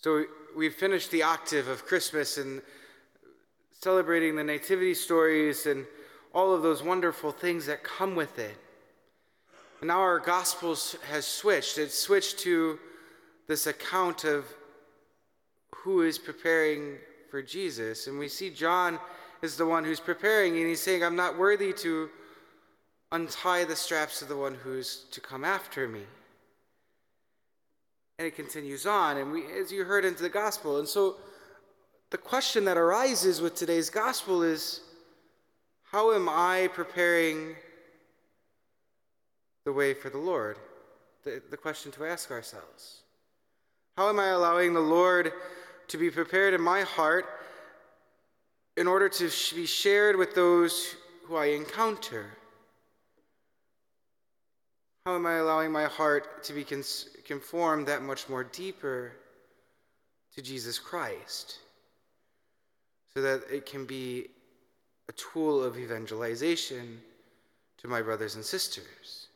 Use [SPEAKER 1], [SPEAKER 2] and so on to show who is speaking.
[SPEAKER 1] So we've finished the octave of Christmas and celebrating the nativity stories and all of those wonderful things that come with it. And now our gospels has switched. It's switched to this account of who is preparing for Jesus. And we see John is the one who's preparing, and he's saying, I'm not worthy to untie the straps of the one who's to come after me. And it continues on, and we, as you heard into the gospel. And so the question that arises with today's gospel is how am I preparing the way for the Lord? The, the question to ask ourselves. How am I allowing the Lord to be prepared in my heart in order to be shared with those who I encounter? How am I allowing my heart to be conformed that much more deeper to Jesus Christ so that it can be a tool of evangelization to my brothers and sisters?